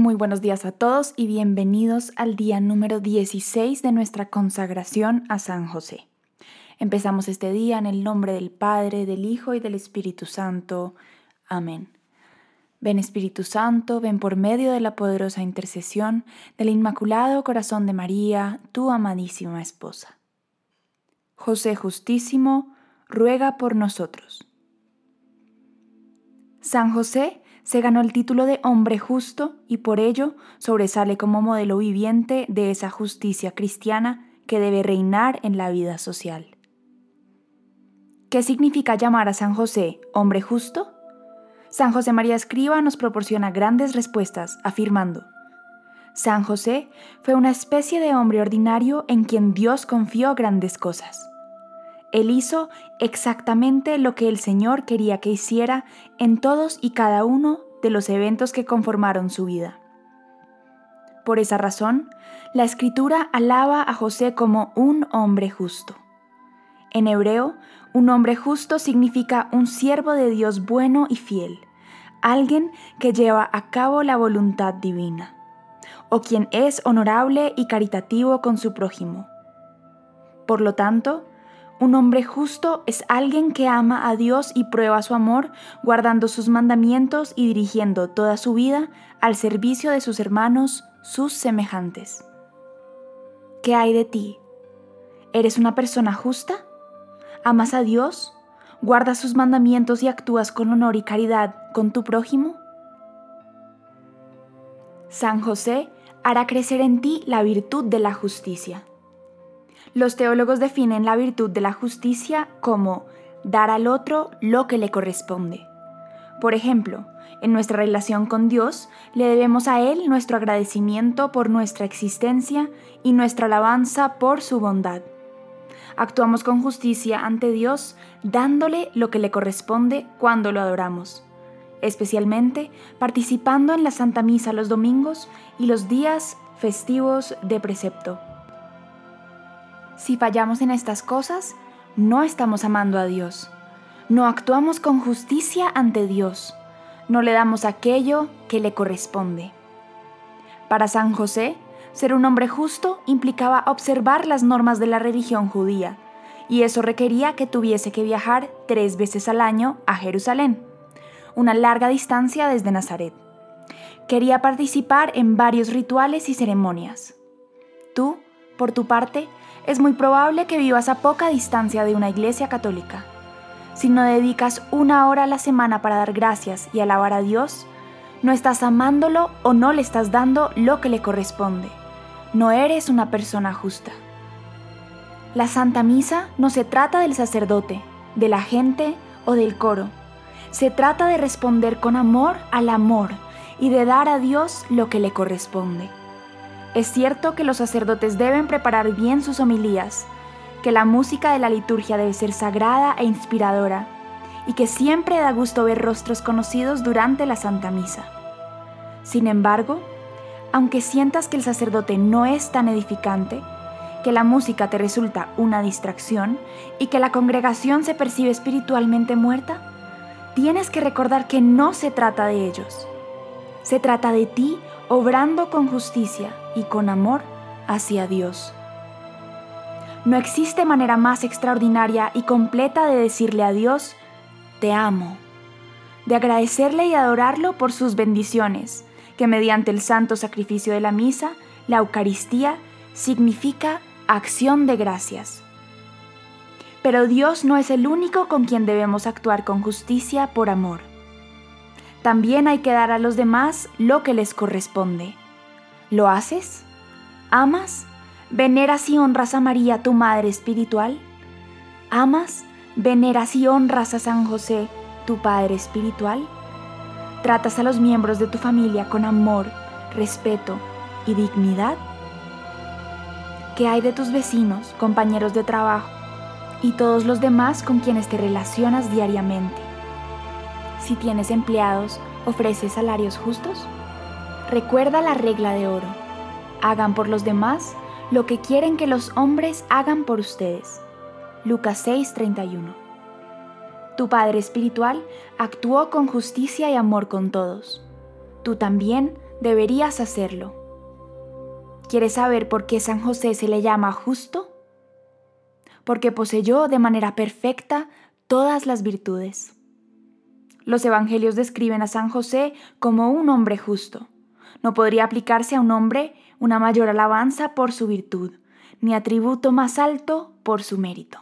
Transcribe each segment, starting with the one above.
Muy buenos días a todos y bienvenidos al día número 16 de nuestra consagración a San José. Empezamos este día en el nombre del Padre, del Hijo y del Espíritu Santo. Amén. Ven Espíritu Santo, ven por medio de la poderosa intercesión del Inmaculado Corazón de María, tu amadísima esposa. José Justísimo, ruega por nosotros. San José se ganó el título de hombre justo y por ello sobresale como modelo viviente de esa justicia cristiana que debe reinar en la vida social. ¿Qué significa llamar a San José hombre justo? San José María Escriba nos proporciona grandes respuestas afirmando, San José fue una especie de hombre ordinario en quien Dios confió grandes cosas. Él hizo exactamente lo que el Señor quería que hiciera en todos y cada uno de los eventos que conformaron su vida. Por esa razón, la escritura alaba a José como un hombre justo. En hebreo, un hombre justo significa un siervo de Dios bueno y fiel, alguien que lleva a cabo la voluntad divina, o quien es honorable y caritativo con su prójimo. Por lo tanto, un hombre justo es alguien que ama a Dios y prueba su amor guardando sus mandamientos y dirigiendo toda su vida al servicio de sus hermanos, sus semejantes. ¿Qué hay de ti? ¿Eres una persona justa? ¿Amas a Dios? ¿Guardas sus mandamientos y actúas con honor y caridad con tu prójimo? San José hará crecer en ti la virtud de la justicia. Los teólogos definen la virtud de la justicia como dar al otro lo que le corresponde. Por ejemplo, en nuestra relación con Dios, le debemos a Él nuestro agradecimiento por nuestra existencia y nuestra alabanza por su bondad. Actuamos con justicia ante Dios dándole lo que le corresponde cuando lo adoramos, especialmente participando en la Santa Misa los domingos y los días festivos de precepto. Si fallamos en estas cosas, no estamos amando a Dios. No actuamos con justicia ante Dios. No le damos aquello que le corresponde. Para San José, ser un hombre justo implicaba observar las normas de la religión judía, y eso requería que tuviese que viajar tres veces al año a Jerusalén, una larga distancia desde Nazaret. Quería participar en varios rituales y ceremonias. Tú, por tu parte, es muy probable que vivas a poca distancia de una iglesia católica. Si no dedicas una hora a la semana para dar gracias y alabar a Dios, no estás amándolo o no le estás dando lo que le corresponde. No eres una persona justa. La Santa Misa no se trata del sacerdote, de la gente o del coro. Se trata de responder con amor al amor y de dar a Dios lo que le corresponde. Es cierto que los sacerdotes deben preparar bien sus homilías, que la música de la liturgia debe ser sagrada e inspiradora, y que siempre da gusto ver rostros conocidos durante la Santa Misa. Sin embargo, aunque sientas que el sacerdote no es tan edificante, que la música te resulta una distracción y que la congregación se percibe espiritualmente muerta, tienes que recordar que no se trata de ellos. Se trata de ti obrando con justicia y con amor hacia Dios. No existe manera más extraordinaria y completa de decirle a Dios, te amo, de agradecerle y adorarlo por sus bendiciones, que mediante el santo sacrificio de la misa, la Eucaristía, significa acción de gracias. Pero Dios no es el único con quien debemos actuar con justicia por amor. También hay que dar a los demás lo que les corresponde. ¿Lo haces? ¿Amas? ¿Veneras y honras a María, tu Madre Espiritual? ¿Amas? ¿Veneras y honras a San José, tu Padre Espiritual? ¿Tratas a los miembros de tu familia con amor, respeto y dignidad? ¿Qué hay de tus vecinos, compañeros de trabajo y todos los demás con quienes te relacionas diariamente? Si tienes empleados, ¿ofreces salarios justos? Recuerda la regla de oro. Hagan por los demás lo que quieren que los hombres hagan por ustedes. Lucas 6:31. Tu Padre Espiritual actuó con justicia y amor con todos. Tú también deberías hacerlo. ¿Quieres saber por qué San José se le llama justo? Porque poseyó de manera perfecta todas las virtudes. Los evangelios describen a San José como un hombre justo. No podría aplicarse a un hombre una mayor alabanza por su virtud, ni atributo más alto por su mérito.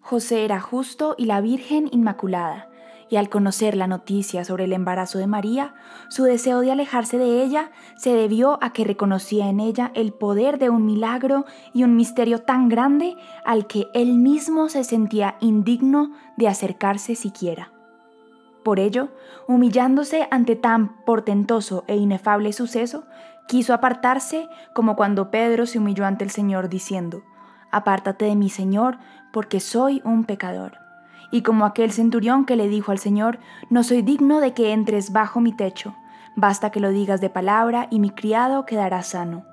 José era justo y la Virgen Inmaculada, y al conocer la noticia sobre el embarazo de María, su deseo de alejarse de ella se debió a que reconocía en ella el poder de un milagro y un misterio tan grande al que él mismo se sentía indigno de acercarse siquiera. Por ello, humillándose ante tan portentoso e inefable suceso, quiso apartarse como cuando Pedro se humilló ante el Señor diciendo, Apártate de mí, Señor, porque soy un pecador. Y como aquel centurión que le dijo al Señor, No soy digno de que entres bajo mi techo, basta que lo digas de palabra y mi criado quedará sano.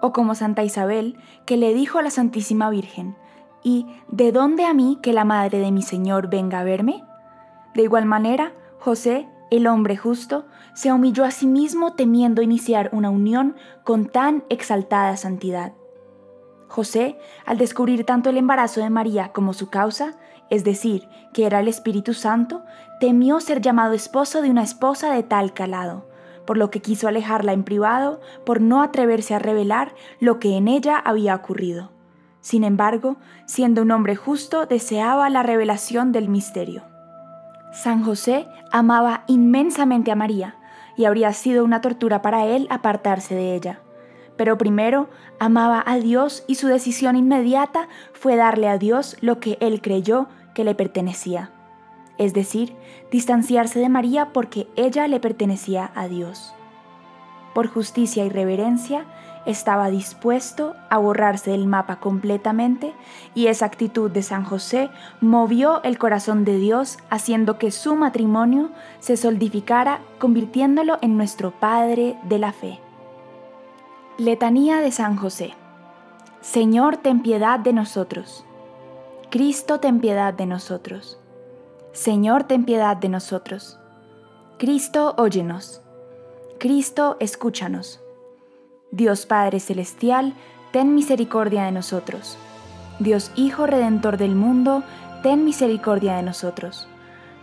O como Santa Isabel, que le dijo a la Santísima Virgen, ¿Y de dónde a mí que la madre de mi Señor venga a verme? De igual manera, José, el hombre justo, se humilló a sí mismo temiendo iniciar una unión con tan exaltada santidad. José, al descubrir tanto el embarazo de María como su causa, es decir, que era el Espíritu Santo, temió ser llamado esposo de una esposa de tal calado, por lo que quiso alejarla en privado por no atreverse a revelar lo que en ella había ocurrido. Sin embargo, siendo un hombre justo, deseaba la revelación del misterio. San José amaba inmensamente a María y habría sido una tortura para él apartarse de ella. Pero primero amaba a Dios y su decisión inmediata fue darle a Dios lo que él creyó que le pertenecía, es decir, distanciarse de María porque ella le pertenecía a Dios. Por justicia y reverencia, estaba dispuesto a borrarse del mapa completamente y esa actitud de San José movió el corazón de Dios haciendo que su matrimonio se solidificara convirtiéndolo en nuestro Padre de la Fe. Letanía de San José. Señor, ten piedad de nosotros. Cristo, ten piedad de nosotros. Señor, ten piedad de nosotros. Cristo, óyenos. Cristo, escúchanos. Dios Padre Celestial, ten misericordia de nosotros. Dios Hijo Redentor del mundo, ten misericordia de nosotros.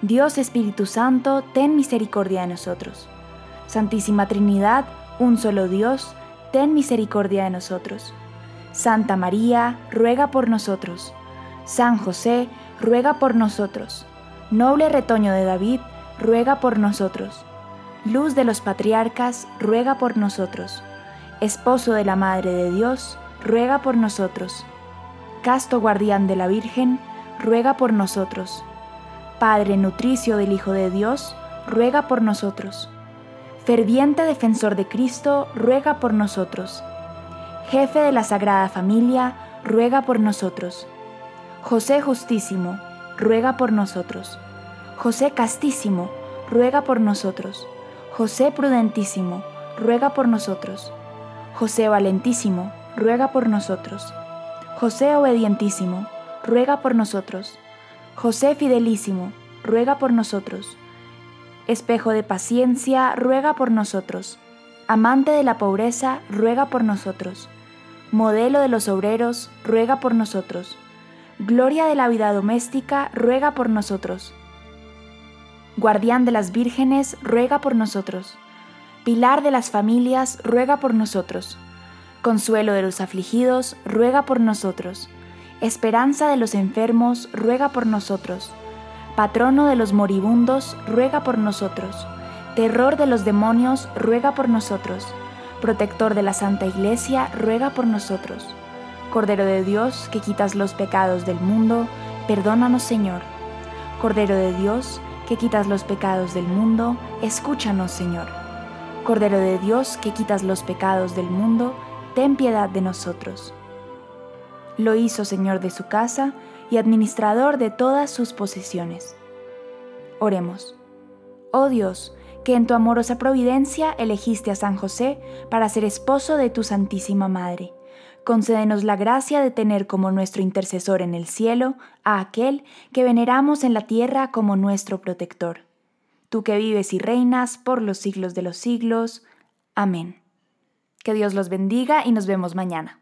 Dios Espíritu Santo, ten misericordia de nosotros. Santísima Trinidad, un solo Dios, ten misericordia de nosotros. Santa María, ruega por nosotros. San José, ruega por nosotros. Noble retoño de David, ruega por nosotros. Luz de los patriarcas, ruega por nosotros esposo de la Madre de Dios, ruega por nosotros. Casto guardián de la Virgen, ruega por nosotros. Padre nutricio del Hijo de Dios, ruega por nosotros. Ferviente defensor de Cristo, ruega por nosotros. Jefe de la Sagrada Familia, ruega por nosotros. José Justísimo, ruega por nosotros. José Castísimo, ruega por nosotros. José Prudentísimo, ruega por nosotros. José Valentísimo, ruega por nosotros. José Obedientísimo, ruega por nosotros. José Fidelísimo, ruega por nosotros. Espejo de paciencia, ruega por nosotros. Amante de la pobreza, ruega por nosotros. Modelo de los obreros, ruega por nosotros. Gloria de la vida doméstica, ruega por nosotros. Guardián de las vírgenes, ruega por nosotros. Pilar de las familias, ruega por nosotros. Consuelo de los afligidos, ruega por nosotros. Esperanza de los enfermos, ruega por nosotros. Patrono de los moribundos, ruega por nosotros. Terror de los demonios, ruega por nosotros. Protector de la Santa Iglesia, ruega por nosotros. Cordero de Dios, que quitas los pecados del mundo, perdónanos Señor. Cordero de Dios, que quitas los pecados del mundo, escúchanos Señor. Cordero de Dios que quitas los pecados del mundo, ten piedad de nosotros. Lo hizo Señor de su casa y administrador de todas sus posesiones. Oremos. Oh Dios, que en tu amorosa providencia elegiste a San José para ser esposo de tu Santísima Madre. Concédenos la gracia de tener como nuestro intercesor en el cielo a aquel que veneramos en la tierra como nuestro protector tú que vives y reinas por los siglos de los siglos. Amén. Que Dios los bendiga y nos vemos mañana.